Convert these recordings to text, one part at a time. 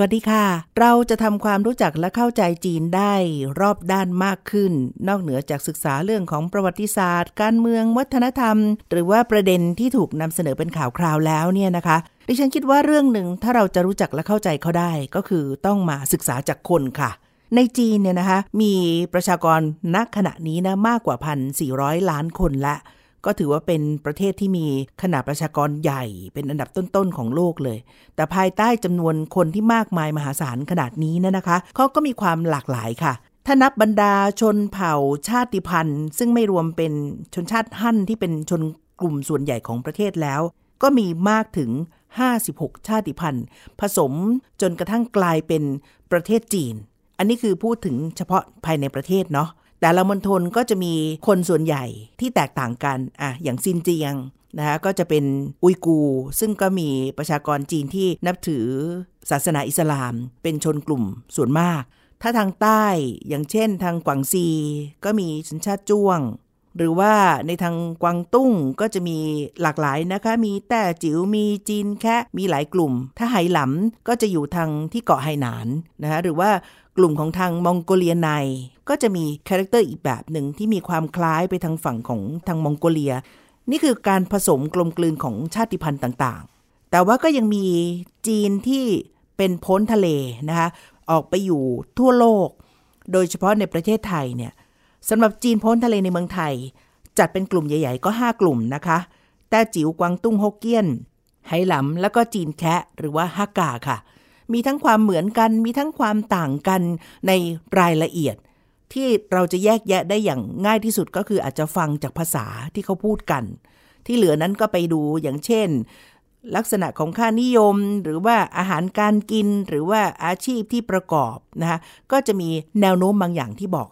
วัสดีค่ะ เราจะทำความรู้จักและเข้าใจจีนได้รอบด้านมากขึ้น นอกเหนือจากศึกษาเรื่องของประวัติศาสตร์ การเมืองวัฒนธรรม หรือว่าประเด็นที่ถูกนำเสนอเป็นข่าวคราวแล้วเนี่ยนะคะดิฉันคิดว่าเรื่องหนึ่งถ้าเราจะรู้จักและเข้าใจเขาได้ ก็คือต้องมาศึกษาจากคนค่ะในจีนเนี่ยนะคะมีประชากรณขณะนี้นะมากกว่า 1,400 ล้านคนละ ก็ถือว่าเป็นประเทศที่มีขนาดประชากรใหญ่ เป็นอันดับต้นๆของโลกเลย แต่ภายใต้จำนวนคนที่มากมายมหาศาลขนาดนี้นะนะคะเขาก็มีความหลากหลายค่ะถ้านับบรรดาชนเผ่าชาติพันธุ์ ซึ่งไม่รวมเป็นชนชาติฮั่นที่เป็นชนกลุ่มส่วนใหญ่ของประเทศแล้ว ก็มีมากถึง 56 ชาติพันธุ์ ผสมจนกระทั่งกลายเป็นประเทศจีน อันนี้คือพูดถึงเฉพาะภายในประเทศเนาะ แต่ละมณฑลก็จะมีคนส่วนใหญ่ที่แตกต่างกันอะอย่างซินเจียงนะคะก็จะเป็นอุยกู ซึ่งก็มีประชากรจีนที่นับถือศาสนาอิสลาม เป็นชนกลุ่มส่วนมาก ถ้าทางใต้อย่างเช่นทางกวางซี ก็มีชนชาติจ้วง หรือว่าในทางกวางตุ้งก็จะมีหลากหลายนะคะ มีแต่จิ๋วมีจีนแค่มีหลายกลุ่ม ถ้าไหหลำก็จะอยู่ทางที่เกาะไหหนานนะคะหรือว่ากลุ่มของทางมองโกเลียใน ก็จะมี character อีกแบบหนึ่งที่มีความคล้ายไปทางฝั่งของทางมองโกเลีย นี่คือการผสมกลมกลืนของชาติพันธุ์ต่างๆ แต่ว่าก็ยังมีจีนที่เป็นโพ้นทะเลนะคะออกไปอยู่ทั่วโลก โดยเฉพาะในประเทศไทยเนี่ยสำหรับจีนโพ้นทะเลในเมืองไทย จัดเป็นกลุ่มใหญ่ ๆ ก็ 5 กลุ่มนะคะแต้จิ๋วกวางตุ้งฮกเกี้ยนไหหลำแล้วก็จีนแคะหรือว่าฮักกาค่ะ มีทั้งความเหมือนกันมีทั้งความต่างกันในรายละเอียด ที่เราจะแยกแยะได้อย่างง่ายที่สุดก็คืออาจจะฟังจากภาษาที่เขาพูดกัน ที่เหลือนั้นก็ไปดูอย่างเช่น ลักษณะของค่านิยม หรือว่าอาหารการกินหรือว่าอาชีพที่ประกอบนะคะก็จะมีแนวโน้มบางอย่างที่บอก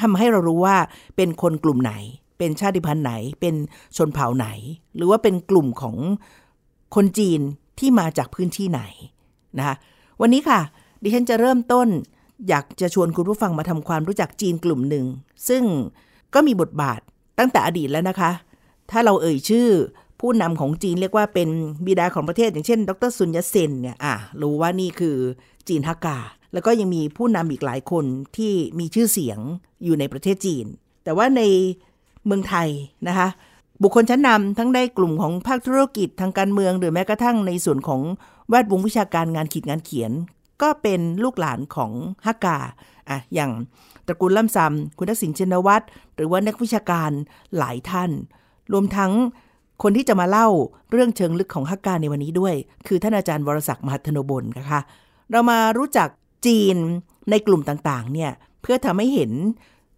ทำให้เรารู้ว่าเป็นคนกลุ่มไหน เป็นชาติพันธุ์ไหน เป็นชนเผ่าไหน หรือว่าเป็นกลุ่มของคนจีนที่มาจากพื้นที่ไหนนะคะวันนี้ค่ะ ดิฉันจะเริ่มต้น อยากจะชวนคุณผู้ฟังมาทำความรู้จักจีนกลุ่มหนึ่ง ซึ่งก็มีบทบาทตั้งแต่อดีตแล้วนะคะ ถ้าเราเอ่ยชื่อผู้นำของจีนเรียกว่าเป็นบิดาของประเทศ อย่างเช่น ดรซุนยัตเซนเนี่ยอะรู้ว่านี่คือจีนฮักกา แล้วก็ยังมีผู้นำอีกหลายคนที่มีชื่อเสียงอยู่ในประเทศจีน แต่ว่าในเมืองไทยนะคะบุคคลชั้นนำทั้งในกลุ่มของภาคธุรกิจทางการเมือง หรือแม้กระทั่งในส่วนของแวดวงวิชาการงานขีดงานเขียน ก็เป็นลูกหลานของฮักกาอะอย่างตระกูลล่ำซำคุณทักษิณชินวัตรหรือว่านักวิชาการหลายท่าน รวมทั้งคนที่จะมาเล่าเรื่องเชิงลึกของฮักกาในวันนี้ด้วย คือท่านอาจารย์วรศักดิ์มหัทโนบลนะคะเรามารู้จักจีนในกลุ่มต่างๆเนี่ยเพื่อทำให้เห็น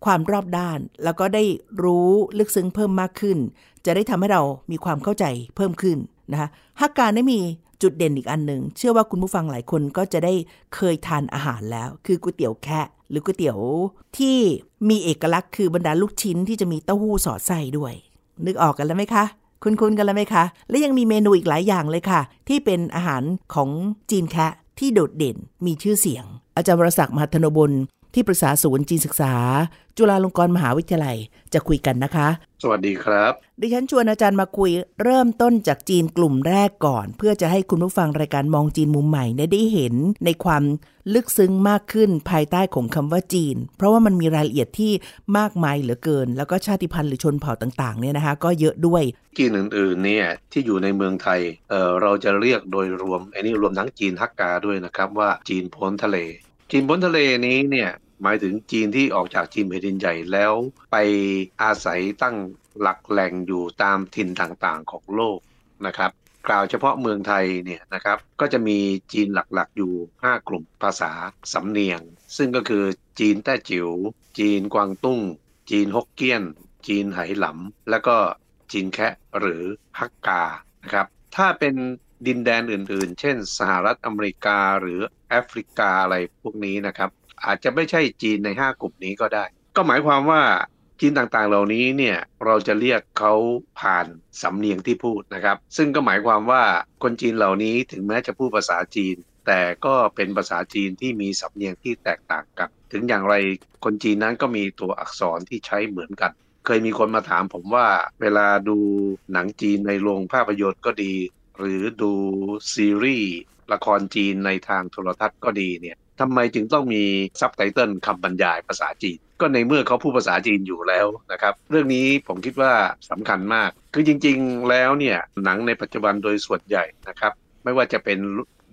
ความรอบด้าน แล้วก็ได้รู้ลึกซึ้งเพิ่มมากขึ้น จะได้ทำให้เรามีความเข้าใจเพิ่มขึ้นนะคะฮักกาได้มี จุดเด่นอีกอันหนึ่งเชื่อว่าคุณผู้ฟังหลายคนก็จะได้เคยทานอาหารแล้ว คือก๋วยเตี๋ยวแคะหรือก๋วยเตี๋ยวที่มีเอกลักษณ์คือบรรดาลูกชิ้นที่จะมีเต้าหู้สอดไส้ด้วย นึกออกกันแล้วไหมคะคุ้นๆกันแล้วไหมคะ และยังมีเมนูอีกหลายอย่างเลยค่ะ ที่เป็นอาหารของจีนแคะที่โดดเด่นมีชื่อเสียง อาจารย์วรศักดิ์มหัทนบล ที่ปรึกษาศูนย์จีนศึกษา จุฬาลงกรณ์มหาวิทยาลัยจะคุยกันนะคะ สวัสดีครับ ดิฉันชวนอาจารย์มาคุยเริ่มต้นจากจีนกลุ่มแรกก่อน เพื่อจะให้คุณผู้ฟังรายการมองจีนมุมใหม่ได้เห็นในความลึกซึ้งมากขึ้นภายใต้ของคำว่าจีน เพราะว่ามันมีรายละเอียดที่มากมายเหลือเกิน แล้วก็ชาติพันธุ์หรือชนเผ่าต่างๆเนี่ยนะคะก็เยอะด้วย จีนอื่นๆเนี่ยที่อยู่ในเมืองไทยเอ่อเราจะเรียกโดยรวมอันนี้รวมทั้งจีนฮักกาด้วยนะครับว่าจีนพ้นทะเลจีนพ้นทะเลนี้เนี่ย หมายถึงจีนที่ออกจากจีนแผ่นดินใหญ่แล้ว ไปอาศัยตั้งหลักแหล่งอยู่ตามถิ่นต่างๆของโลกนะครับกล่าวเฉพาะเมืองไทยเนี่ยนะครับก็จะมีจีนหลักๆอยู่ 5 กลุ่มภาษาสำเนียง ซึ่งก็คือจีนแต้จิ๋วจีนกวางตุ้ง จีนฮกเกี้ยน จีนไหหลำแล้วก็จีนแคะหรือฮักกานะครับถ้าเป็นดินแดนอื่นๆ เช่น สหรัฐอเมริกาหรือแอฟริกาอะไรพวกนี้นะครับ อาจจะไม่ใช่จีนใน 5 กลุ่มนี้ก็ได้ ก็หมายความว่าจีนต่างๆ เหล่านี้เนี่ยเราจะเรียกเขาผ่านสำเนียงที่พูดนะครับ ซึ่งก็หมายความว่าคนจีนเหล่านี้ถึงแม้จะพูดภาษาจีน แต่ก็เป็นภาษาจีนที่มีสำเนียงที่แตกต่างกัน ถึงอย่างไรคนจีนนั้นก็มีตัวอักษรที่ใช้เหมือนกัน เคยมีคนมาถามผมว่าเวลาดูหนังจีนในโรงภาพยนตร์ก็ดี หรือดูซีรีส์ละครจีนในทางโทรทัศน์ก็ดีเนี่ย ทำไมจึงต้องมีซับไตเติลคำบรรยายภาษาจีน ก็ในเมื่อเขาพูดภาษาจีนอยู่แล้วนะครับ เรื่องนี้ผมคิดว่าสำคัญมาก คือจริงๆแล้วเนี่ยหนังในปัจจุบันโดยส่วนใหญ่นะครับ ไม่ว่าจะเป็น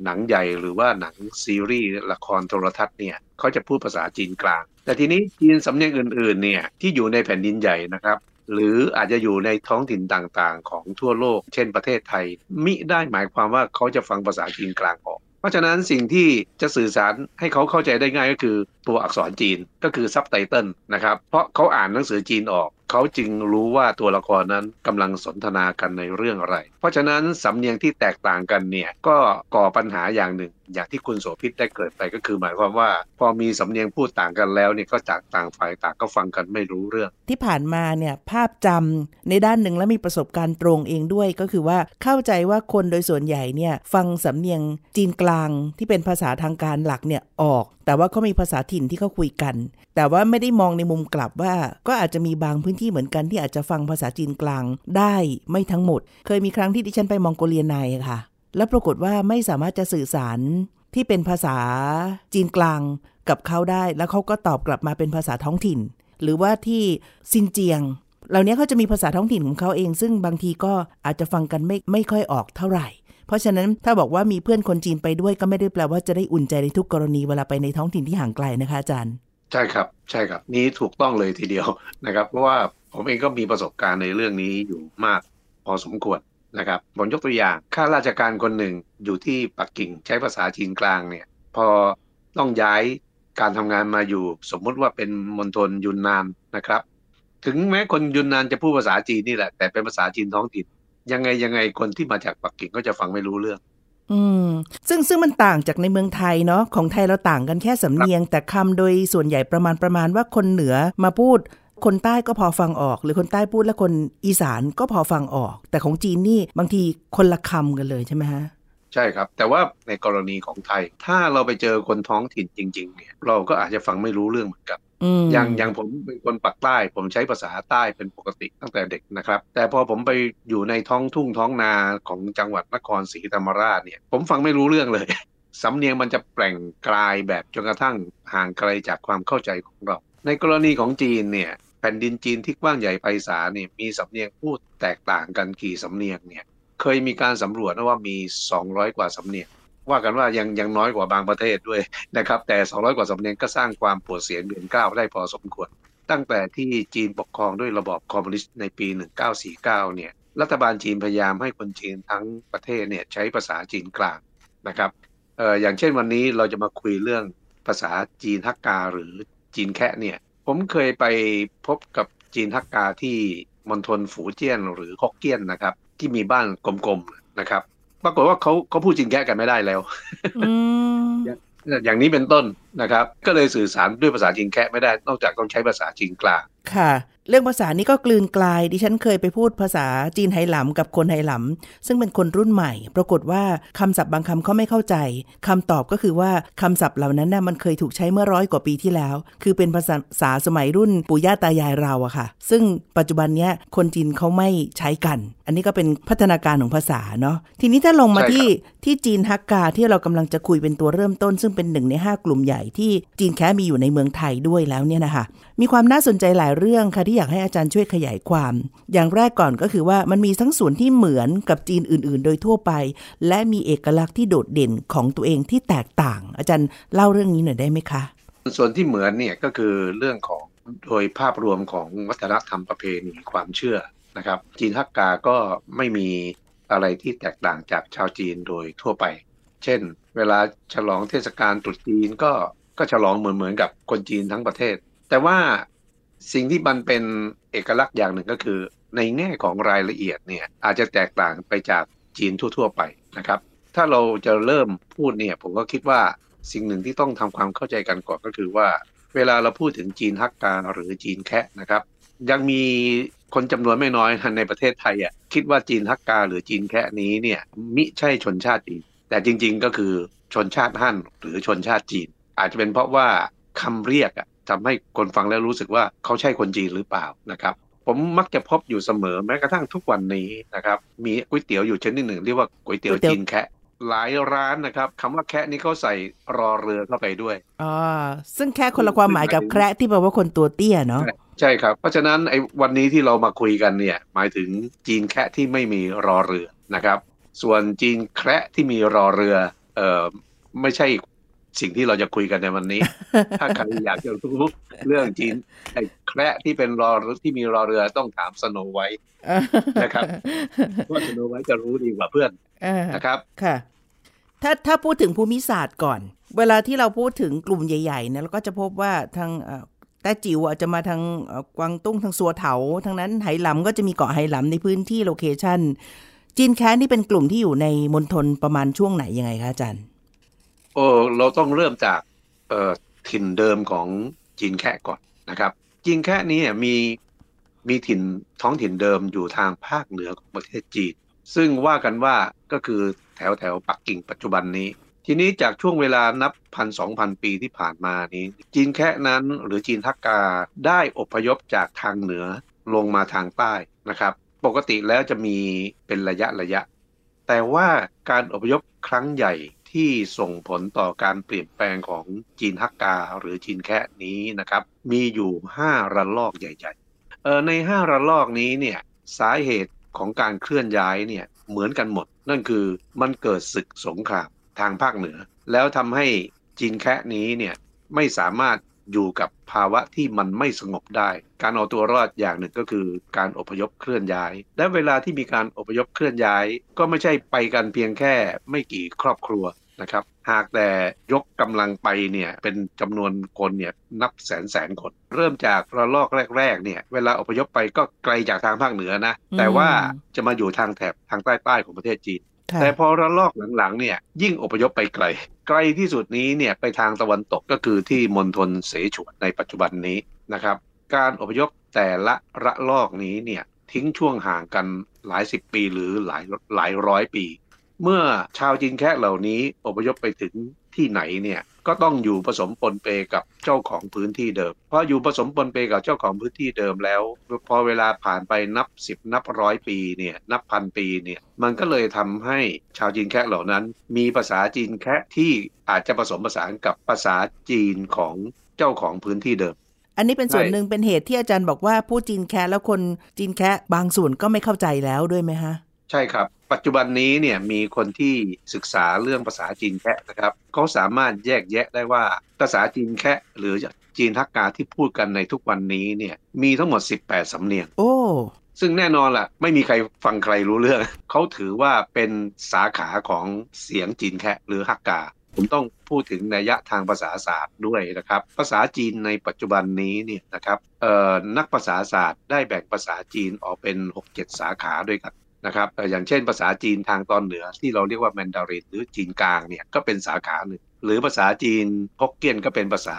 หนังใหญ่หรือว่าหนังซีรีส์ละครโทรทัศน์เนี่ยเขาจะพูดภาษาจีนกลาง แต่ทีนี้จีนสำเนียงอื่นๆเนี่ยที่อยู่ในแผ่นดินใหญ่นะครับหรืออาจจะอยู่ในท้องถิ่นต่างๆ ของทั่วโลก เช่นประเทศไทย มิได้หมายความว่าเขาจะฟังภาษาจีนกลางออก เพราะฉะนั้นสิ่งที่จะสื่อสารให้เขาเข้าใจได้ง่ายก็คือตัวอักษรจีนก็คือซับไตเติลนะครับเพราะเขาอ่านหนังสือจีนออก เขาจึงรู้ว่าตัวละครนั้นกำลังสนทนากันในเรื่องอะไร เพราะฉะนั้นสำเนียงที่แตกต่างกันเนี่ยก็ก่อปัญหาอย่างหนึ่ง อย่างที่คุณโสภิตได้เกิดไปก็คือหมายความว่า พอมีสำเนียงพูดต่างกันแล้วเนี่ยก็จากต่างฝ่ายต่างก็ฟังกันไม่รู้เรื่อง ที่ผ่านมาเนี่ยภาพจำในด้านหนึ่งและมีประสบการณ์ตรงเองด้วย ก็คือว่าเข้าใจว่าคนโดยส่วนใหญ่เนี่ยฟังสำเนียงจีนกลางที่เป็นภาษาทางการหลักเนี่ยออก แต่ว่าเขามีภาษาถิ่นที่เขาคุยกัน แต่ว่าไม่ได้มองในมุมกลับว่า ก็อาจจะมีบางพื้นที่เหมือนกันที่อาจจะฟังภาษาจีนกลางได้ไม่ทั้งหมด เคยมีครั้งที่ดิฉันไปมองโกเลียในค่ะ แล้วปรากฏว่าไม่สามารถจะสื่อสารที่เป็นภาษาจีนกลางกับเขาได้ แล้วเขาก็ตอบกลับมาเป็นภาษาท้องถิ่น หรือว่าที่ซินเจียงเหล่านี้เขาจะมีภาษาท้องถิ่นของเขาเอง ซึ่งบางทีก็อาจจะฟังกันไม่ไม่ค่อยออกเท่าไหร่ เพราะฉะนั้นถ้าบอกว่ามีเพื่อนคนจีนไปด้วยก็ไม่ได้แปลว่าจะได้อุ่นใจในทุกกรณีเวลาไปในท้องถิ่นที่ห่างไกลนะคะอาจารย์ ใช่ครับใช่ครับ นี้ถูกต้องเลยทีเดียวนะครับ เพราะว่าผมเองก็มีประสบการณ์ในเรื่องนี้อยู่มากพอสมควรนะครับผมยกตัวอย่างข้าราชการคนหนึ่งอยู่ที่ปักกิ่งใช้ภาษาจีนกลางเนี่ยพอต้องย้ายการทำงานมาอยู่ สมมุติว่าเป็นมณฑลยุนนานนะครับ ถึงแม้คนยุนนานจะพูดภาษาจีนนี่แหละแต่เป็นภาษาจีนท้องถิ่น ยังไงยังไงคนที่มาจากปักกิ่งก็จะฟังไม่รู้เรื่อง อืม ซึ่งซึ่งมันต่างจากในเมืองไทยเนาะของไทยเราต่างกันแค่สำเนียง แต่คำโดยส่วนใหญ่ประมาณประมาณว่าคนเหนือมาพูดคนใต้ก็พอฟังออก หรือคนใต้พูดแล้วคนอีสานก็พอฟังออก แต่ของจีนนี่บางทีคนละคำกันเลยใช่ไหมฮะใช่ครับ แต่ว่าในกรณีของไทย ถ้าเราไปเจอคนท้องถิ่นจริง ๆ เนี่ย เราก็อาจจะฟังไม่รู้เรื่องเหมือนกัน อย่างอย่างผมเป็นคนปักใต้ ผมใช้ภาษาใต้เป็นปกติตั้งแต่เด็กนะครับ แต่พอผมไปอยู่ในท้องทุ่งท้องนาของจังหวัดนครศรีธรรมราชเนี่ย ผมฟังไม่รู้เรื่องเลยสำเนียงมันจะแปลงกลายแบบจนกระทั่งห่างไกลจากความเข้าใจของเรา ในกรณีของจีนเนี่ยแผ่นดินจีนที่กว้างใหญ่ไพศาลเนี่ยมีสำเนียงพูดแตกต่างกันกี่สำเนียงเนี่ยเคยมีการสำรวจนะว่ามี 200 กว่าสำเนียง ว่ากันว่ายังยังน้อยกว่าบางประเทศด้วยนะครับแต่ 200 กว่าสำเนียงก็สร้างความปวดเสียนเบียนก้าวได้พอสมควร ตั้งแต่ที่จีนปกครองด้วยระบอบคอมมิวนิสต์ในปี 1949 เนี่ยรัฐบาลจีนพยายามให้คนจีนทั้งประเทศเนี่ยใช้ภาษาจีนกลางนะครับเอ่ออย่างเช่นวันนี้เราจะมาคุยเรื่องภาษาจีนฮักกาหรือจีนแคะเนี่ยผมเคยไปพบกับจีนฮักกาที่มณฑลฝูเจี้ยนหรือฮกเกี้ยนนะครับที่มีบ้านกลมๆนะครับ ปรากฏว่าเขาเขาพูดจีนแคะกันไม่ได้แล้วอืมอย่างนี้เป็นต้นนะครับ ก็เลยสื่อสารด้วยภาษาจีนแคะไม่ได้ นอกจากต้องใช้ภาษาจีนกลางค่ะ เรื่องภาษานี้ก็กลืนกลาย ดิฉันเคยไปพูดภาษาจีนไหหลำกับคนไหหลำซึ่งเป็นคนรุ่นใหม่ ปรากฏว่าคำศัพท์บางคำเขาไม่เข้าใจคำตอบก็คือว่าคำศัพท์เหล่านั้นน่ะมันเคยถูกใช้เมื่อร้อยกว่าปีที่แล้ว คือเป็นภาษาสมัยรุ่นปู่ย่าตายายเราอะค่ะ ซึ่งปัจจุบันเนี้ยคนจีนเขาไม่ใช้กัน อันนี้ก็เป็นพัฒนาการของภาษาเนาะทีนี้ถ้าลงมาใช่ครับที่ที่จีนฮักกาที่เรากำลังจะคุยเป็นตัวเริ่มต้น ซึ่งเป็นหนึ่งในห้ากลุ่มใหญ่ที่จีนแค่มีอยู่ในเมืองไทยด้วยแล้วเนี่ยนะคะ มีความน่าสนใจหลายเรื่องค่ะที่อยากให้อาจารย์ช่วยขยายความ อย่างแรกก่อนก็คือว่ามันมีทั้งส่วนที่เหมือนกับจีนอื่น ๆ โดยทั่วไป และมีเอกลักษณ์ที่โดดเด่นของตัวเองที่แตกต่าง อาจารย์เล่าเรื่องนี้หน่อยได้ไหมคะ ส่วนที่เหมือนเนี่ยก็คือเรื่องของโดยภาพรวมของวัฒนธรรมประเพณีความเชื่อนะครับ จีนฮักกาก็ไม่มีอะไรที่แตกต่างจากชาวจีนโดยทั่วไป เช่น เวลาฉลองเทศกาลตรุษจีนก็ก็ฉลองเหมือนเหมือนกับคนจีนทั้งประเทศ แต่ว่าสิ่งที่มันเป็นเอกลักษณ์อย่างหนึ่งก็คือ ในแง่ของรายละเอียดเนี่ยอาจจะแตกต่างไปจากจีนทั่ว ๆ ไปนะครับ ถ้าเราจะเริ่มพูดเนี่ยผมก็คิดว่าสิ่งหนึ่งที่ต้องทำความเข้าใจกันก่อนก็คือว่า เวลาเราพูดถึงจีนฮักกาหรือจีนแคะนะครับ ยังมีคนจำนวนไม่น้อยในประเทศไทยอะคิดว่าจีนฮักกาหรือจีนแคะนี้เนี่ยมิใช่ชนชาติจีนแต่จริง ๆ ก็คือชนชาติฮั่นหรือชนชาติจีน อาจจะเป็นเพราะว่าคำเรียกอะ ทำให้คนฟังแล้วรู้สึกว่าเขาใช่คนจีนหรือเปล่านะครับ ผมมักจะพบอยู่เสมอแม้กระทั่งทุกวันนี้นะครับมีก๋วยเตี๋ยวอยู่ชนิดหนึ่งเรียกว่าก๋วยเตี๋ยวจีนแคะหลายร้านนะครับคำว่าแคะนี่เขาใส่รอเรือเข้าไปด้วยอ๋อซึ่งแค่คนละความหมายกับแคระที่แปลว่าคนตัวเตี้ยเนาะใช่ครับ เพราะฉะนั้นไอ้วันนี้ที่เรามาคุยกันเนี่ยหมายถึงจีนแคะที่ไม่มีรอเรือนะครับ ส่วนจีนแคระที่มีรอเรือเอ่อไม่ใช่ สิ่งที่เราจะคุยกันในวันนี้ ถ้าใครอยากจะรู้เรื่องจีนไอ้แคระที่เป็นรอที่มีรอเรือต้องถามสโนไว้นะครับเพราะสโนไว้จะรู้ดีกว่าเพื่อนนะครับค่ะ ถ้าถ้าพูดถึงภูมิศาสตร์ก่อน เวลาที่เราพูดถึงกลุ่มใหญ่ๆเนี่ยเราก็จะพบว่าทางแต้จิ๋วอาจจะมาทางกวางตุ้งทางซัวเถาทางนั้นไหหลำก็จะมีเกาะไหหลำในพื้นที่ location จีนแคะนี่เป็นกลุ่มที่อยู่ในมณฑลประมาณช่วงไหนยังไงคะอาจารย์ โอ้เราต้องเริ่มจากเออถิ่นเดิมของจีนแคะก่อนนะครับ จีนแคะนี้มีมีถิ่นท้องถิ่นเดิมอยู่ทางภาคเหนือของประเทศจีน ซึ่งว่ากันว่าก็คือแถวแถวปักกิ่งปัจจุบันนี้ ทีนี้จากช่วงเวลานับพันสองพันปีที่ผ่านมานี้ จีนแคะนั้นหรือจีนทักกาได้อพยพจากทางเหนือลงมาทางใต้นะครับ ปกติแล้วจะมีเป็นระยะระยะ แต่ว่าการอพยพครั้งใหญ่ ที่ส่งผลต่อการเปลี่ยนแปลงของจีนฮักกาหรือจีนแคะนี้นะครับ มีอยู่ 5 ระลอกใหญ่ๆเออใน 5 ระลอกนี้เนี่ยสาเหตุของการเคลื่อนย้ายเนี่ยเหมือนกันหมด นั่นคือมันเกิดศึกสงครามทางภาคเหนือ แล้วทำให้จีนแคะนี้เนี่ยไม่สามารถ อยู่กับภาวะที่มันไม่สงบได้ การเอาตัวรอดอย่างหนึ่งก็คือการอพยพเคลื่อนย้าย และเวลาที่มีการอพยพเคลื่อนย้าย ก็ไม่ใช่ไปกันเพียงแค่ไม่กี่ครอบครัวนะครับ หากแต่ยกกำลังไปเนี่ยเป็นจำนวนคนเนี่ยนับแสนแสนคน เริ่มจากระลอกแรกๆเนี่ยเวลาอพยพไปก็ไกลจากทางภาคเหนือนะ แต่ว่าจะมาอยู่ทางแถบทางใต้ๆของประเทศจีน แต่พอระลอกหลังๆเนี่ยยิ่งอพยพไปไกล ไกลที่สุดนี้เนี่ยไปทางตะวันตกก็คือที่มณฑลเสฉวนในปัจจุบันนี้นะครับ การอพยพแต่ละระลอกนี้เนี่ยทิ้งช่วงห่างกันหลายสิบปีหรือหลายหลายร้อยปี เมื่อชาวจีนแค่เหล่านี้อพยพไปถึง ที่ไหนเนี่ยก็ต้องอยู่ผสมปนเปกับเจ้าของพื้นที่เดิม เพออยู่ผสมปนเปกับเจ้าของพื้นที่เดิมแล้ว พอเวลาผ่านไปนับสิบนับร้อยปีเนี่ยนับพันปีเนี่ยมันก็เลยทำให้ชาวจีนแคะเหล่านั้น มีภาษาจีนแคะที่อาจจะผสมผสานกับภาษาจีนของเจ้าของพื้นที่เดิม อันนี้เป็นส่วนหนึ่งเป็นเหตุที่อาจารย์บอกว่าผู้จีนแคะแล้วคนจีนแคะบางส่วนก็ไม่เข้าใจแล้วด้วยไหมฮะ ใช่ครับ ปัจจุบันนี้เนี่ยมีคนที่ศึกษาเรื่องภาษาจีนแคะนะครับเขาสามารถแยกแยะได้ว่าภาษาจีนแคะหรือจีนทักกาที่พูดกันในทุกวันนี้เนี่ยมีทั้งหมด 18 สำเนียง โอ้ ซึ่งแน่นอนล่ะ ไม่มีใครฟังใครรู้เรื่อง เขาถือว่าเป็นสาขาของเสียงจีนแคะหรือฮักกา ผมต้องพูดถึงนัยยะทางภาษาศาสตร์ด้วยนะครับ ภาษาจีนในปัจจุบันนี้เนี่ยนะครับนักภาษาศาสตร์ได้แบ่งภาษาจีนออกเป็น 6-7 สาขาด้วยกัน นะครับอย่างเช่นภาษาจีนทางตอนเหนือที่เราเรียกว่าแมนดารินหรือจีนกลางเนี่ยก็เป็นสาขาหนึ่ง หรือภาษาจีนฮกเกี้ยนก็เป็นภาษา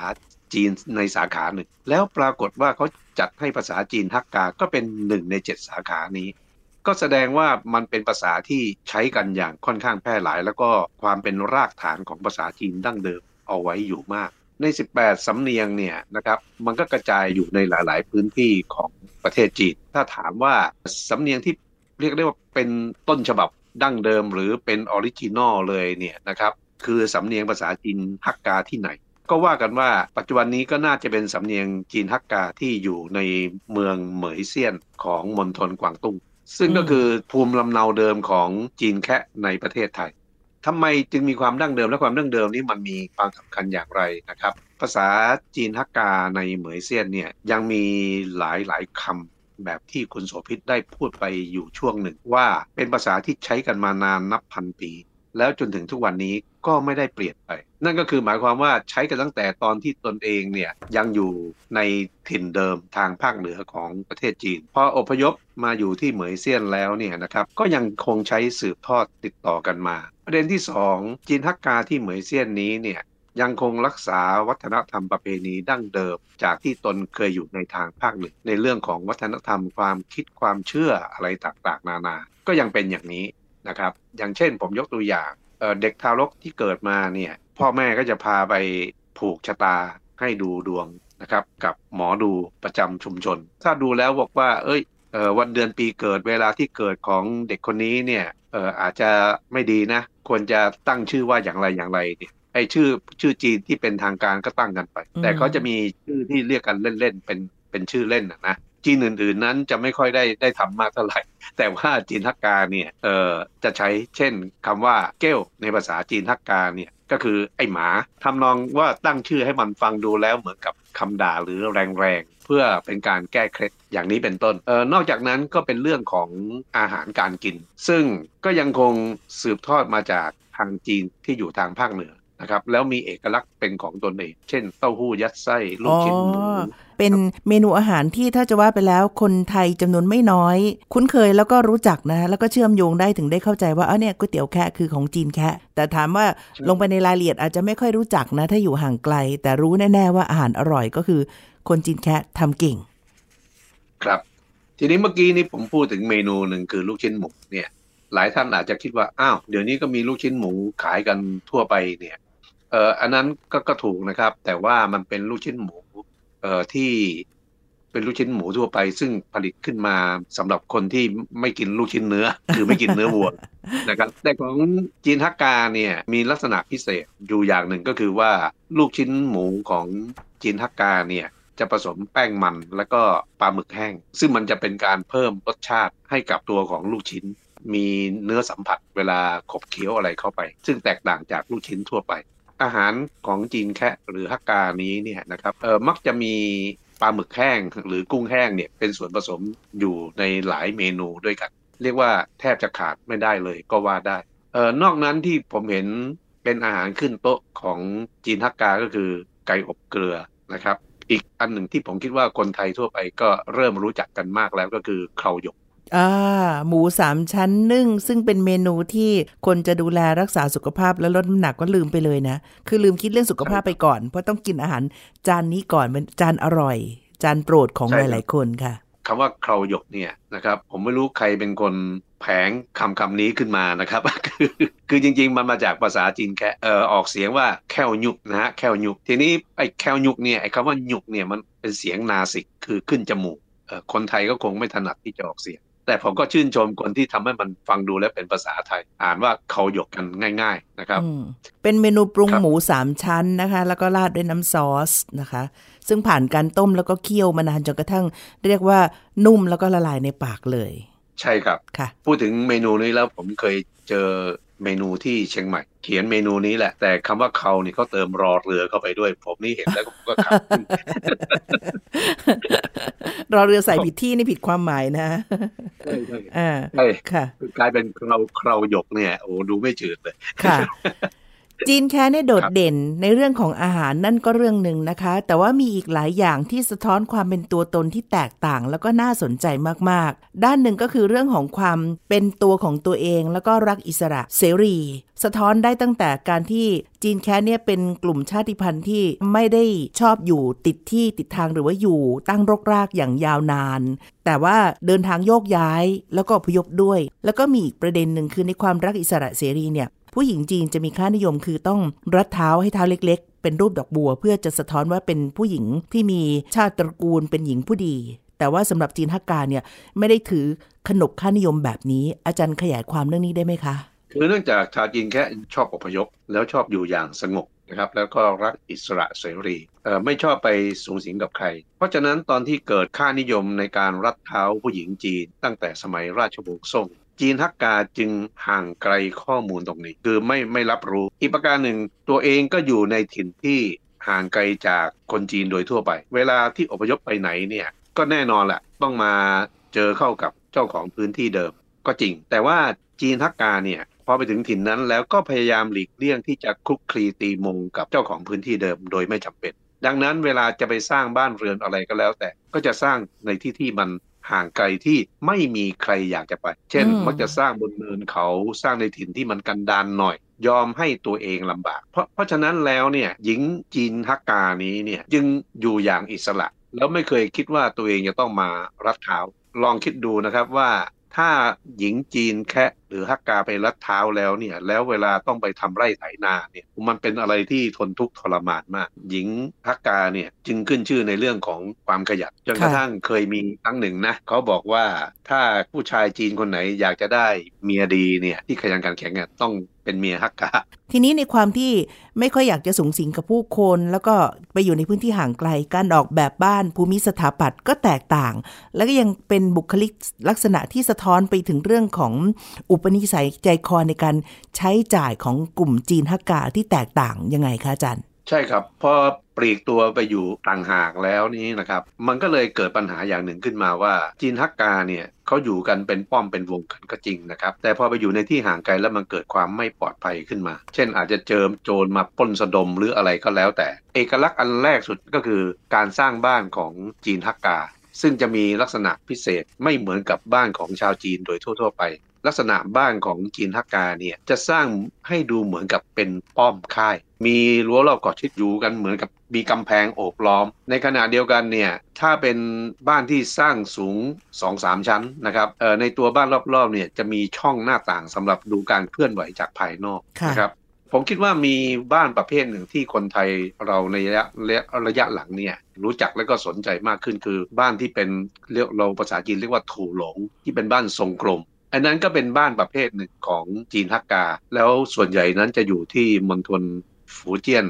จีนในสาขาหนึ่ง แล้วปรากฏว่าเขาจัดให้ภาษาจีนฮักกา ก็เป็นหนึ่งในเจ็ดสาขานี้ ก็แสดงว่ามันเป็นภาษาที่ใช้กันอย่างค่อนข้างแพร่หลาย แล้วก็ความเป็นรากฐานของภาษาจีนดั้งเดิมเอาไว้อยู่มากใน 18 สำเนียงเนี่ยนะครับมันก็กระจายอยู่ในหลาย ๆ พื้นที่ของประเทศจีน ถ้าถามว่าสำเนียงที่ เรียกได้ว่าเป็นต้นฉบับดั้งเดิมหรือเป็น original เลยเนี่ยนะครับ คือสำเนียงภาษาจีนฮักกาที่ไหน ก็ว่ากันว่าปัจจุบันนี้ก็น่าจะเป็นสำเนียงจีนฮักกาที่อยู่ในเมืองเหมยเซียนของมณฑลกวางตุ้ง ซึ่งก็คือภูมิลำเนาเดิมของจีนแคะในประเทศไทยทำไมจึงมีความดั้งเดิมและความดั้งเดิมนี้มันมีความสำคัญอย่างไรนะครับ ภาษาจีนฮักกาในเหมยเซียนเนี่ยยังมีหลายหลายคำ แบบที่คุณโสภิตได้พูดไปอยู่ช่วงหนึ่งว่าเป็นภาษาที่ใช้กันมานานนับพันปี แล้วจนถึงทุกวันนี้ก็ไม่ได้เปลี่ยนไป นั่นก็คือหมายความว่าใช้กันตั้งแต่ตอนที่ตนเองเนี่ยยังอยู่ในถิ่นเดิมทางภาคเหนือของประเทศจีน พออพยพมาอยู่ที่เหมยเซียนแล้วเนี่ยนะครับก็ยังคงใช้สืบทอดติดต่อกันมา ประเด็นที่ 2 จีนฮักกาที่เหมยเซียนนี้เนี่ย ยังคงรักษาวัฒนธรรมประเพณีดั้งเดิม จากที่ตนเคยอยู่ในทางภาคเหนือในเรื่องของวัฒนธรรมความคิดความเชื่ออะไรต่างๆ นานา ก็ยังเป็นอย่างนี้นะครับ อย่างเช่นผมยกตัวอย่างเด็กทารกที่เกิดมาเนี่ยพ่อแม่ก็จะพาไปผูกชะตาให้ดูดวงนะครับ กับหมอดูประจำชุมชน ถ้าดูแล้วบอกว่า เอ้ยวันเดือนปีเกิดเวลาที่เกิดของเด็กคนนี้เนี่ยอาจจะไม่ดีนะ ควรจะตั้งชื่อว่าอย่างไรอย่างไรเนี่ย ไอชื่อชื่อจีนที่เป็นทางการก็ตั้งกันไป แต่เขาจะมีชื่อที่เรียกกันเล่นๆเป็นเป็นชื่อเล่นนะนะจีนอื่นๆนั้นจะไม่ค่อยได้ได้ทำมากเท่าไหร่ แต่ว่าจีนทักกาเนี่ยเอ่อจะใช้เช่นคำว่าเก้วในภาษาจีนทักกาเนี่ยก็คือไอหมาทำนองว่าตั้งชื่อให้มันฟังดูแล้วเหมือนกับคำด่าหรือแรงๆเพื่อเป็นการแก้เคล็ดอย่างนี้เป็นต้นเออนอกจากนั้นก็เป็นเรื่องของอาหารการกิน ซึ่งก็ยังคงสืบทอดมาจากทางจีนที่อยู่ทางภาคเหนือ นะครับแล้วมีเอกลักษณ์เป็นของตนเอง เช่นเต้าหู้ยัดไส้ลูกชิ้นหมูเป็นเมนูอาหารที่ถ้าจะว่าไปแล้วคนไทยจำนวนไม่น้อย คุ้นเคยแล้วก็รู้จักนะ แล้วก็เชื่อมโยงได้ถึงได้เข้าใจว่าเออเนี่ยก๋วยเตี๋ยวแคะคือของจีนแคะแต่ถามว่าลงไปในรายละเอียดอาจจะไม่ค่อยรู้จักนะ ถ้าอยู่ห่างไกล แต่รู้แน่ ๆ ว่าอาหารอร่อยก็คือ คนจีนแคะทำเก่ง ครับ ทีนี้เมื่อกี้นี้ผมพูดถึงเมนูหนึ่งคือลูกชิ้นหมูเนี่ยหลายท่านอาจจะคิดว่า อ้าว เดี๋ยวนี้ก็มีลูกชิ้นหมูขายกันทั่วไปเนี่ย เอ่ออันนั้นก็ก็ถูกนะครับ แต่ว่ามันเป็นลูกชิ้นหมูเอ่อที่เป็นลูกชิ้นหมูทั่วไป ซึ่งผลิตขึ้นมาสำหรับคนที่ไม่กินลูกชิ้นเนื้อ คือไม่กินเนื้อวัวนะครับแต่ของจีนฮักกาเนี่ยมีลักษณะพิเศษอยู่อย่างหนึ่งก็คือว่าลูกชิ้นหมูของจีนฮักกาเนี่ยจะผสมแป้งมันแล้วก็ปลาหมึกแห้ง ซึ่งมันจะเป็นการเพิ่มรสชาติให้กับตัวของลูกชิ้น มีเนื้อสัมผัสเวลาขบเคี้ยวอะไรเข้าไป ซึ่งแตกต่างจากลูกชิ้นทั่วไป อาหารของจีนแคะหรือฮักกานี้เนี่ยนะครับเออมักจะมีปลาหมึกแห้งหรือกุ้งแห้งเนี่ยเป็นส่วนผสมอยู่ในหลายเมนูด้วยกัน เรียกว่าแทบจะขาดไม่ได้เลยก็ว่าได้เออนอกนั้นที่ผมเห็นเป็นอาหารขึ้นโต๊ะของจีนฮักกาก็คือไก่อบเกลือนะครับ อีกอันหนึ่งที่ผมคิดว่าคนไทยทั่วไปก็เริ่มรู้จักกันมากแล้วก็คือเคราหยก อ่าหมูสามชั้นนึ่ง ซึ่งเป็นเมนูที่คนจะดูแลรักษาสุขภาพและลดน้ำหนักก็ลืมไปเลยนะ คือลืมคิดเรื่องสุขภาพไปก่อน เพราะต้องกินอาหารจานนี้ก่อนเป็นจานอร่อย จานโปรดของหลาย ๆ คนค่ะคำว่าเคราหยกเนี่ยนะครับ ผมไม่รู้ใครเป็นคนแผงคำคำนี้ขึ้นมานะครับ คือคือจริง ๆ มันมาจากภาษาจีนแค่เอ่อออกเสียงว่าแควยุกนะฮะแควยุก ทีนี้ไอ้แควยุกเนี่ยไอ้คำว่ายุกเนี่ยมันเป็นเสียงนาสิกคือขึ้นจมูกเอ่อคนไทยก็คงไม่ถนัดที่จะออกเสียง แต่ผมก็ชื่นชมคนที่ทำให้มันฟังดูและเป็นภาษาไทย อ่านว่าเขาหยกกันง่าย ๆนะครับ เป็นเมนูปรุงหมูสามชั้นนะคะ แล้วก็ราดด้วยน้ำซอสนะคะ ซึ่งผ่านการต้มแล้วก็เคี่ยวมานานจนกระทั่ง เรียกว่านุ่มแล้วก็ละลายในปากเลย ใช่ครับ ค่ะ พูดถึงเมนูนี้แล้วผมเคยเจอ เมนูที่เชียงใหม่ เขียนเมนูนี้แหละ แต่คำว่าเขานี่เขาเติมรอเรือเข้าไปด้วย ผมนี่เห็นแล้วผมก็ขับรอเรือใส่ผิดที่นี่ผิดความหมายนะใช่ใช่ใช่ค่ะ กลายเป็นเราเคราหยกเนี่ยโอ้ดูไม่จืดเลยค่ะ จีนแค่เนี่ยโดดเด่นในเรื่องของอาหารนั่นก็เรื่องหนึ่งนะคะ แต่ว่ามีอีกหลายอย่างที่สะท้อนความเป็นตัวตนที่แตกต่าง แล้วก็น่าสนใจมากๆ ด้านหนึ่งก็คือเรื่องของความเป็นตัวของตัวเอง แล้วก็รักอิสระเสรี สะท้อนได้ตั้งแต่การที่จีนแค่เนี่ยเป็นกลุ่มชาติพันธุ์ที่ไม่ได้ชอบอยู่ติดที่ติดทางหรือว่าอยู่ตั้งรกรากอย่างยาวนาน แต่ว่าเดินทางโยกย้ายแล้วก็พยพด้วย แล้วก็มีอีกประเด็นหนึ่งคือในความรักอิสระเสรีเนี่ย ผู้หญิงจีนจะมีค่านิยมคือต้องรัดเท้าให้เท้าเล็ก ๆ เป็นรูปดอกบัว เพื่อจะสะท้อนว่าเป็นผู้หญิงที่มีชาติตระกูลเป็นหญิงผู้ดี แต่ว่าสำหรับจีนฮักกาเนี่ยไม่ได้ถือขนบค่านิยมแบบนี้ อาจารย์ขยายความเรื่องนี้ได้ไหมคะ คือเนื่องจากชาวจีนแค่ชอบอพยพแล้วชอบอยู่อย่างสงบนะครับแล้วก็รักอิสระเสรีไม่ชอบไปสูงสิงกับใคร เพราะฉะนั้นตอนที่เกิดค่านิยมในการรัดเท้าผู้หญิงจีน ตั้งแต่สมัยราชวงศ์ซ่ง จีนฮักกาจึงห่างไกลข้อมูลตรงนี้ คือไม่ไม่รับรู้ อีกประการหนึ่งตัวเองก็อยู่ในถิ่นที่ห่างไกลจากคนจีนโดยทั่วไป เวลาที่อพยพไปไหนเนี่ยก็แน่นอนแหละต้องมาเจอเข้ากับเจ้าของพื้นที่เดิมก็จริง แต่ว่าจีนฮักกาเนี่ยพอไปถึงถิ่นนั้นแล้วก็พยายามหลีกเลี่ยงที่จะคลุกคลีตีมงกับเจ้าของพื้นที่เดิมโดยไม่จำเป็น ดังนั้นเวลาจะไปสร้างบ้านเรือนอะไรก็แล้ว แต่ก็จะสร้างในที่ที่มัน ห่างไกลที่ไม่มีใครอยากจะไป เช่น มักจะสร้างบนเนินเขาสร้างในถิ่นที่มันกันดานหน่อย ยอมให้ตัวเองลำบาก เพราะเพราะฉะนั้นแล้วเนี่ยหญิงจีนฮักกานี้เนี่ยจึงอยู่อย่างอิสระ แล้วไม่เคยคิดว่าตัวเองจะต้องมารัดเท้าลองคิดดูนะครับว่าถ้าหญิงจีนแคะ หรือฮักกาไปรัดเท้าแล้วเนี่ย แล้วเวลาต้องไปทำไร่ไถนาเนี่ย มันเป็นอะไรที่ทนทุกข์ทรมานมาก หญิงฮักกาเนี่ยจึงขึ้นชื่อในเรื่องของความขยันจนกระทั่งเคยมีครั้งหนึ่งนะเขาบอกว่าถ้าผู้ชายจีนคนไหนอยากจะได้เมียดีเนี่ยที่ขยันการแข่งเนี่ยต้องเป็นเมียฮักกาทีนี้ในความที่ไม่ค่อยอยากจะสูงสิงกับผู้คน แล้วก็ไปอยู่ในพื้นที่ห่างไกลการออกแบบบ้านภูมิสถาปัตย์ก็แตกต่าง แล้วก็ยังเป็นบุคลิกลักษณะที่สะท้อนไปถึงเรื่องของอุปนิสัยใจคอในการใช้จ่ายของกลุ่มจีนฮักกาที่แตกต่างยังไงคะอาจารย์ ใช่ครับพอปลีกตัวไปอยู่ต่างหากแล้วนี้นะครับ มันก็เลยเกิดปัญหาอย่างหนึ่งขึ้นมาว่า จีนฮักกาเนี่ยเขาอยู่กันเป็นป้อมเป็นวงกันก็จริงนะครับ แต่พอไปอยู่ในที่ห่างไกลแล้วมันเกิดความไม่ปลอดภัยขึ้นมา เช่นอาจจะเจอโจรมาปล้นสะดมหรืออะไรก็แล้วแต่ เอกลักษณ์อันแรกสุดก็คือการสร้างบ้านของจีนฮักกาซึ่งจะมีลักษณะพิเศษไม่เหมือนกับบ้านของชาวจีนโดยทั่ว ๆ ไป ลักษณะบ้านของจีนฮักกาเนี่ยจะสร้างให้ดูเหมือนกับเป็นป้อมค่าย มีรั้วรอบเกาะชิดอยู่กันเหมือนกับมีกำแพงโอบล้อม ในขณะเดียวกันเนี่ยถ้าเป็นบ้านที่สร้างสูง 2-3 ชั้นนะครับเอ่อในตัวบ้านรอบๆเนี่ยจะมีช่องหน้าต่างสำหรับดูการเคลื่อนไหวจากภายนอกค่ะนะครับผมคิดว่ามีบ้านประเภทหนึ่งที่คนไทยเราในระยะระระยะหลังเนี่ยรู้จักและก็สนใจมากขึ้นคือบ้านที่เป็นเรียกเราภาษาจีนเรียกว่าถูหลงที่เป็นบ้านทรงกลม อันนั้นก็เป็นบ้านประเภทหนึ่งของจีนฮักกา แล้วส่วนใหญ่นั้นจะอยู่ที่มณฑลฝูเจี้ยน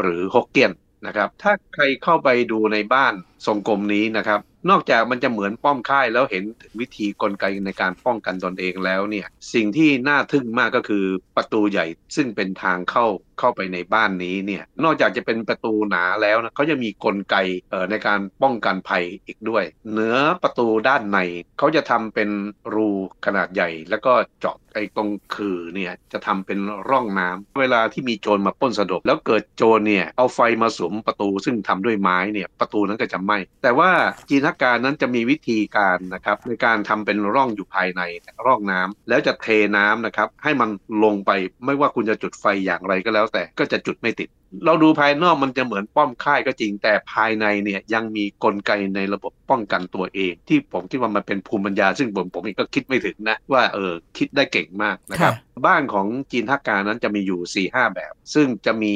หรือฮกเกี้ยนนะครับ ถ้าใครเข้าไปดูในบ้านทรงกลมนี้นะครับ นอกจากมันจะเหมือนป้อมค่ายแล้วเห็นวิธีกลไกในการป้องกันตนเองแล้วเนี่ย สิ่งที่น่าทึ่งมากก็คือประตูใหญ่ซึ่งเป็นทางเข้า เข้าไปในบ้านนี้เนี่ยนอกจากจะเป็นประตูหนาแล้วนะเขาจะมีกลไกเอ่อในการป้องกันภัยอีกด้วย เหนือประตูด้านในเขาจะทำเป็นรูขนาดใหญ่ แล้วก็เจาะไอ้ตรงคือเนี่ยจะทำเป็นร่องน้ำเวลาที่มีโจรมาป้นสะดมแล้วเกิดโจรเนี่ยเอาไฟมาสวมประตูซึ่งทำด้วยไม้เนี่ยประตูนั้นก็จะไหม้แต่ว่าจีนักการนั้นจะมีวิธีการนะครับในการทำเป็นร่องอยู่ภายในร่องน้ำแล้วจะเทน้ำนะครับให้มันลงไปไม่ว่าคุณจะจุดไฟอย่างไรก็แล้วแต่ก็จะจุดไม่ติด เราดูภายนอกมันจะเหมือนป้อมค่ายก็จริง แต่ภายในเนี่ยยังมีกลไกในระบบป้องกันตัวเอง ที่ผมคิดว่ามันเป็นภูมิปัญญา ซึ่งผมผมเองก็คิดไม่ถึงนะ ว่าเออคิดได้เก่งมากนะครับ บ้านของจีนฮักกานั้นจะมีอยู่4ี่ห้าแบบ ซึ่งจะมี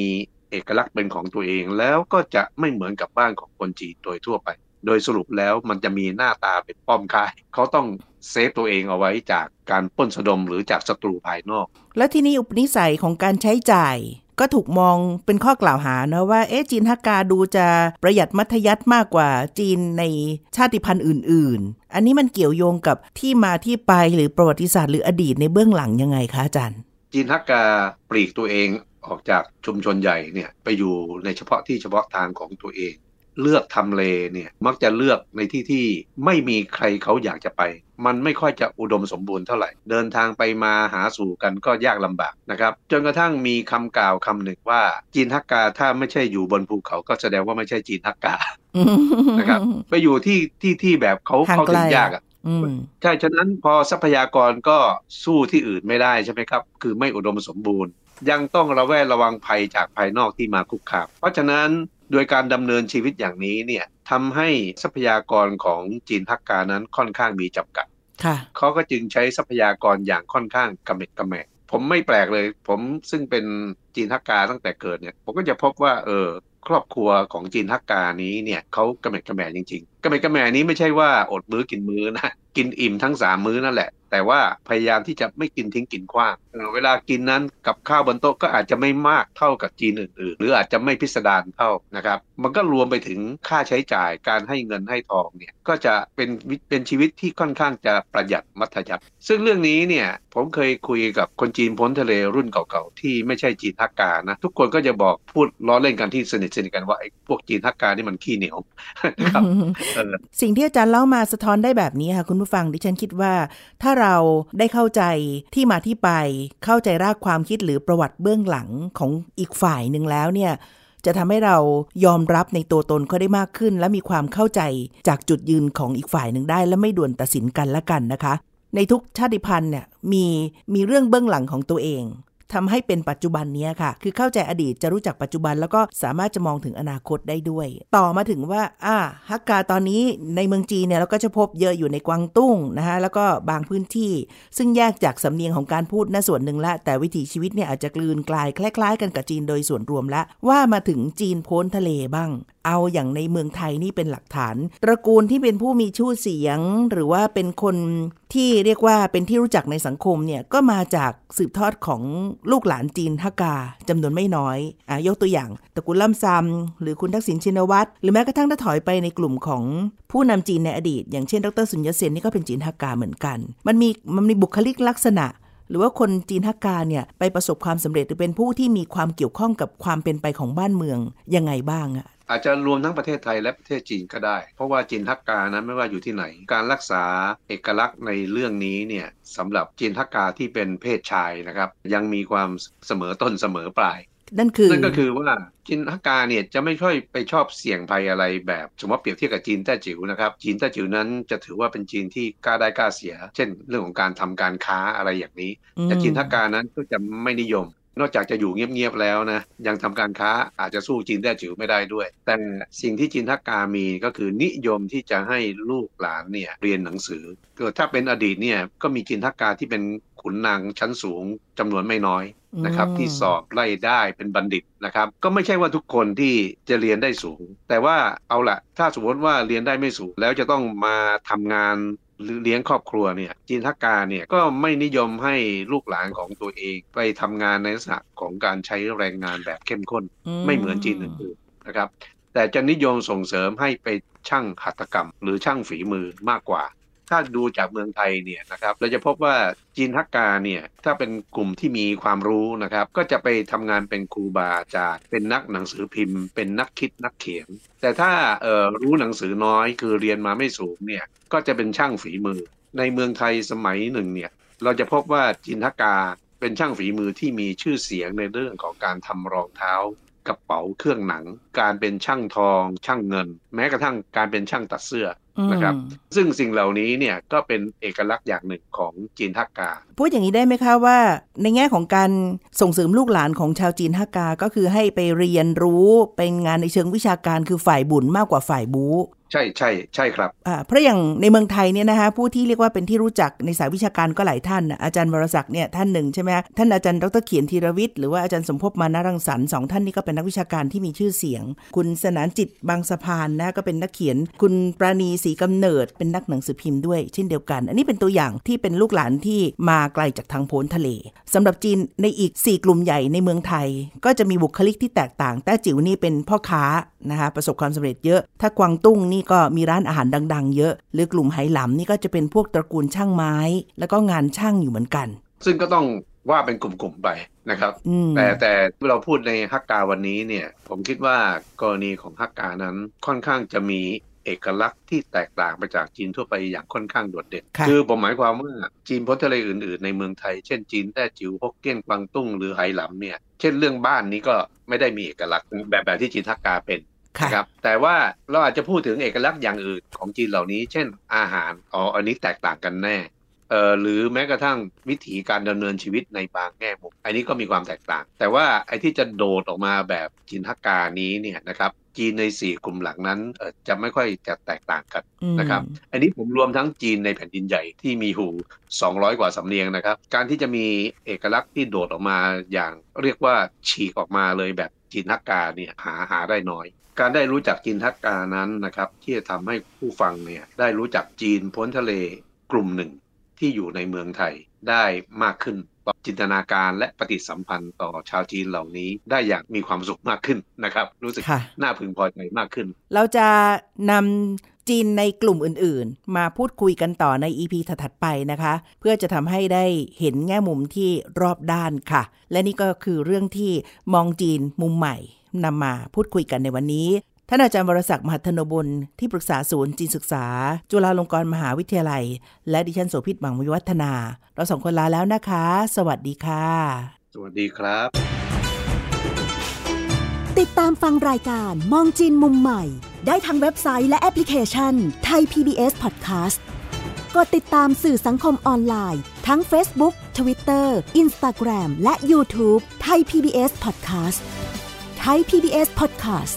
เอกลักษณ์เป็นของตัวเองแล้วก็จะไม่เหมือนกับบ้านของคนจีนโดยทั่วไป โดยสรุปแล้วมันจะมีหน้าตาเป็นป้อมค่าย เขาต้อง เซฟตัวเองเอาไว้จากการปล้นสะดมหรือจากศัตรูภายนอก แล้วที่นี่อุปนิสัยของการใช้จ่าย ก็ถูกมองเป็นข้อกล่าวหานะว่า เอ๊ะจีนฮักกาดูจะประหยัดมัธยัติมากกว่าจีนในชาติพันธุ์อื่น ๆ อันนี้มันเกี่ยวโยงกับที่มาที่ไปหรือประวัติศาสตร์หรืออดีตในเบื้องหลังยังไงคะอาจารย์ จีนฮักกาปลีกตัวเองออกจากชุมชนใหญ่เนี่ยไปอยู่ในเฉพาะที่เฉพาะทางของตัวเอง เลือกทำเลเนี่ยมักจะเลือกในที่ที่ไม่มีใครเขาอยากจะไป มันไม่ค่อยจะอุดมสมบูรณ์เท่าไหร่ เดินทางไปมาหาสู่กันก็ยากลำบากนะครับจนกระทั่งมีคำกล่าวคำหนึ่งว่าจีนฮักกาถ้าไม่ใช่อยู่บนภูเขาก็แสดงว่าไม่ใช่จีนฮักกานะครับไปอยู่ที่ที่ที่แบบเขาห่างเขาไกลถึงยากอะอืมใช่ ฉะนั้นพอทรัพยากรก็สู้ที่อื่นไม่ได้ใช่ไหมครับ คือไม่อุดมสมบูรณ์ ยังต้องระแวดระวังภัยจากภายนอกที่มาคุกคาม เพราะฉะนั้น โดยการดำเนินชีวิตอย่างนี้เนี่ยทำให้ทรัพยากรของจีนฮักกานั้นค่อนข้างมีจำกัดค่ะเขาก็จึงใช้ทรัพยากรอย่างค่อนข้างกระเม็ดกระแมะผมไม่แปลกเลย ผมซึ่งเป็นจีนฮักกาตั้งแต่เกิดเนี่ย ผมก็จะพบว่าเออ ครอบครัวของจีนฮักกานี้เนี่ยเขากระเม็ดกระแมจริงๆกระเม็ดกระแมนี้ไม่ใช่ว่าอดมื้อกินมื้อนะกินอิ่มทั้งสามมื้อนั่นแหละ แต่ว่าพยายามที่จะไม่กินทิ้งกินขว้างเวลากินนั้นกับข้าวบนโต๊ะก็อาจจะไม่มากเท่ากับจีนอื่นๆ หรืออาจจะไม่พิสดารเท่านะครับ มันก็รวมไปถึงค่าใช้จ่ายการให้เงินให้ทองเนี่ยก็จะเป็นวิเป็นชีวิตที่ค่อนข้างจะประหยัดมัธยัติซึ่งเรื่องนี้เนี่ยผมเคยคุยกับคนจีนพ้นทะเลรุ่นเก่าๆที่ไม่ใช่จีนฮักกานะทุกคนก็จะบอกพูดล้อเล่นกันที่สนิทสนิทกันว่าไอ้พวกจีนฮักกานี่มันขี้เหนียวครับสิ่งที่อาจารย์เล่ามาสะท้อนได้แบบนี้ค่ะคุณผู้ฟังดิฉันคิดว่า ถ้าเราได้เข้าใจที่มาที่ไป เข้าใจรากความคิดหรือประวัติเบื้องหลังของอีกฝ่ายหนึ่งแล้วเนี่ยจะทำให้เรายอมรับในตัวตนเขาได้มากขึ้น และมีความเข้าใจจากจุดยืนของอีกฝ่ายหนึ่งได้ และไม่ด่วนตัดสินกันละกันนะคะ ในทุกชาติพันธุ์เนี่ยมีมีเรื่องเบื้องหลังของตัวเอง ทำให้เป็นปัจจุบันนี้ค่ะ คือเข้าใจอดีตจะรู้จักปัจจุบัน แล้วก็สามารถจะมองถึงอนาคตได้ด้วย ต่อมาถึงว่าอ่าฮักกาตอนนี้ในเมืองจีนเนี่ยเราก็จะพบเยอะอยู่ในกวางตุ้งนะคะแล้วก็บางพื้นที่ ซึ่งแยกจากสำเนียงของการพูดน่าส่วนหนึ่งละ แต่วิถีชีวิตเนี่ยอาจจะกลืนกลายคล้าย ๆ กันกับจีนโดยส่วนรวมละว่ามาถึงจีนโพ้นทะเลบ้างเอาอย่างในเมืองไทยนี่เป็นหลักฐาน ตระกูลที่เป็นผู้มีชื่อเสียง หรือว่าเป็นคนที่เรียกว่าเป็นที่รู้จักในสังคมเนี่ยก็มาจากสืบทอดของลูกหลานจีนฮกกาจำนวนไม่น้อยอ่ายกตัวอย่างตระกูลล่ำซำหรือคุณทักษิณชินวัตรหรือแม้กระทั่งถ้าถอยไปในกลุ่มของผู้นำจีนในอดีต อย่างเช่น ดรสุญญเซนนี่ก็เป็นจีนฮกกาเหมือนกัน มันมีมันมีบุคลิกลักษณะหรือว่าคนจีนฮักกาเนี่ยไปประสบความสำเร็จหรือเป็นผู้ที่มีความเกี่ยวข้องกับความเป็นไปของบ้านเมืองยังไงบ้างอะ อาจจะรวมทั้งประเทศไทยและประเทศจีนก็ได้ เพราะว่าจีนทักกานั้นไม่ว่าอยู่ที่ไหน การรักษาเอกลักษณ์ในเรื่องนี้เนี่ยสำหรับจีนทักกาที่เป็นเพศชายนะครับ ยังมีความเสมอต้นเสมอปลายนั่นคือนั่นก็คือว่าจีนทักกาเนี่ยจะไม่ค่อยไปชอบเสี่ยงภัยอะไรแบบสมมติเปรียบเทียบกับจีนแต้จิ๋วนะครับ จีนแต้จิ๋วนั้นจะถือว่าเป็นจีนที่กล้าได้กล้าเสีย เช่น เรื่องของการทำการค้าอะไรอย่างนี้ แต่จีนทักกานั้นก็จะไม่นิยม นอกจากจะอยู่เงียบๆแล้วนะยังทำการค้าอาจจะสู้จีนแต้จิ๋วไม่ได้ด้วย แต่สิ่งที่จีนทักกามีก็คือนิยมที่จะให้ลูกหลานเนี่ยเรียนหนังสือเกิดถ้าเป็นอดีตเนี่ยก็มีจีนทักกาที่เป็นขุนนางชั้นสูงจำนวนไม่น้อยนะครับที่สอบไล่ได้เป็นบัณฑิตนะครับ ก็ไม่ใช่ว่าทุกคนที่จะเรียนได้สูง แต่ว่าเอาละถ้าสมมติว่าเรียนได้ไม่สูง แล้วจะต้องมาทำงาน หรือเลี้ยงครอบครัวเนี่ยจีนทักกาเนี่ยก็ไม่นิยมให้ลูกหลานของตัวเองไปทำงานในลักษณะของการใช้แรงงานแบบเข้มข้น ไม่เหมือนจีนอื่นๆนะครับ แต่จะนิยมส่งเสริมให้ไปช่างหัตถกรรม หรือช่างฝีมือมากกว่า ถ้าดูจากเมืองไทยเนี่ยนะครับเราจะพบว่าจีนทักกาเนี่ยถ้าเป็นกลุ่มที่มีความรู้นะครับ ก็จะไปทำงานเป็นครูบาอาจารย์เป็นนักหนังสือพิมพ์ เป็นนักคิดนักเขียน แต่ถ้าเอ่อรู้หนังสือน้อยคือเรียนมาไม่สูงเนี่ยก็จะเป็นช่างฝีมือ ในเมืองไทยสมัยหนึ่งเนี่ยเราจะพบว่าจินทกาเป็นช่างฝีมือที่มีชื่อเสียงในเรื่องของการทำรองเท้ากระเป๋าเครื่องหนัง การเป็นช่างทอง ช่างเงิน แม้กระทั่งการเป็นช่างตัดเสื้อ นะครับซึ่งสิ่งเหล่านี้เนี่ยก็เป็นเอกลักษณ์อย่างหนึ่งของจีนทักกา พูดอย่างนี้ได้ไหมคะว่า ในแง่ของการส่งเสริมลูกหลานของชาวจีนทักกา ก็คือให้ไปเรียนรู้เป็นงานในเชิงวิชาการคือฝ่ายบุญมากกว่าฝ่ายบูใช่ใช่ใช่ครับอ่าเพราะอย่างในเมืองไทยเนี่ยนะคะผู้ที่เรียกว่าเป็นที่รู้จักในสายวิชาการก็หลายท่าน อาจารย์วรศักดิ์เนี่ยท่านหนึ่งใช่ไหมท่านอาจารย์ดรเขียนธีรวิทย์หรือว่าอาจารย์สมภพมานารังสรรค์สองท่านนี้ก็เป็นนักวิชาการที่มีชื่อเสียง คุณสนานจิตบางสะพานนะก็เป็นนักเขียน คุณปราณีศรีกำเนิดเป็นนักหนังสือพิมพ์ด้วยเช่นเดียวกัน อันนี้เป็นตัวอย่างที่เป็นลูกหลานที่มาไกลจากทางโพ้นทะเลสำหรับจีนในอีก 4 กลุ่มใหญ่ในเมืองไทย ก็จะมีบุคลิกที่แตกต่าง แต่จิ๋วนี่เป็นพ่อค้านะคะประสบความสำเร็จเยอะ ถ้ากวางตุ้งนี่ก็มีร้านอาหารดัง ๆ เยอะ หรือกลุ่มไหหลำนี่ก็จะเป็นพวกตระกูลช่างไม้ แล้วก็งานช่างอยู่เหมือนกัน ซึ่งก็ต้องว่าเป็นกลุ่มๆไปนะครับแต่แต่เราพูดในฮักกาวันนี้เนี่ย ผมคิดว่ากรณีของฮักกานั้นค่อนข้างจะมี เอกลักษณ์ที่แตกต่างไปจากจีนทั่วไปอย่างค่อนข้างโดดเด่นคือผมหมายความว่าจีนพ้นทะเลอื่น ๆ ในเมืองไทย เช่นจีนแต้จิ๋วฮกเกี้ยนกวางตุ้งหรือไหหลำเนี่ย เช่นเรื่องบ้านนี้ก็ไม่ได้มีเอกลักษณ์แบบแบบที่จีนทักกาเป็นนะครับแต่ว่าเราอาจจะพูดถึงเอกลักษณ์อย่างอื่นของจีนเหล่านี้ เช่นอาหารอ๋ออันนี้แตกต่างกันแน่ เอ่อหรือแม้กระทั่งวิถีการดำเนินชีวิตในบางแง่มุมอันนี้ก็มีความแตกต่าง แต่ว่าไอ้ที่จะโดดออกมาแบบจีนทักกานี้เนี่ยนะครับจีนในสี่กลุ่มหลังนั้นจะไม่ค่อยจะแตกต่างกันนะครับ อันนี้ผมรวมทั้งจีนในแผ่นดินใหญ่ที่มีหู 200 กว่าสำเนียงนะครับ การที่จะมีเอกลักษณ์ที่โดดออกมาอย่างเรียกว่าฉีกออกมาเลยแบบจีนทักกาเนี่ยหาหาได้น้อย การได้รู้จักจีนทักกานั้นนะครับที่จะทำให้ผู้ฟังเนี่ยได้รู้จักจีนพ้นทะเลกลุ่มหนึ่ง ที่อยู่ในเมืองไทยได้มากขึ้นจินตนาการและปฏิสัมพันธ์ต่อชาวจีนเหล่านี้ได้อย่างมีความสุขมากขึ้นนะครับ รู้สึกน่าพึงพอใจมากขึ้น เราจะนำจีนในกลุ่มอื่นๆ มาพูดคุยกันต่อใน EP ถัดๆไปนะคะ เพื่อจะทำให้ได้เห็นแง่มุมที่รอบด้านค่ะ และนี่ก็คือเรื่องที่มองจีนมุมใหม่นำมาพูดคุยกันในวันนี้ ท่านอาจารย์วรศักดิ์มหัทนบุญที่ปรึกษาศูนย์จีนศึกษา จุฬาลงกรณ์มหาวิทยาลัย และดิฉันโสภิตหวังวิวัฒนา เราสองคนลาแล้วนะคะ สวัสดีค่ะ สวัสดีครับ ติดตามฟังรายการมองจีนมุมใหม่ ได้ทางเว็บไซต์และแอปพลิเคชันไทย PBS Podcast กดติดตามสื่อสังคมออนไลน์ ทั้ง Facebook Twitter Instagram และ YouTube ไทย PBS Podcast ไทย PBS Podcast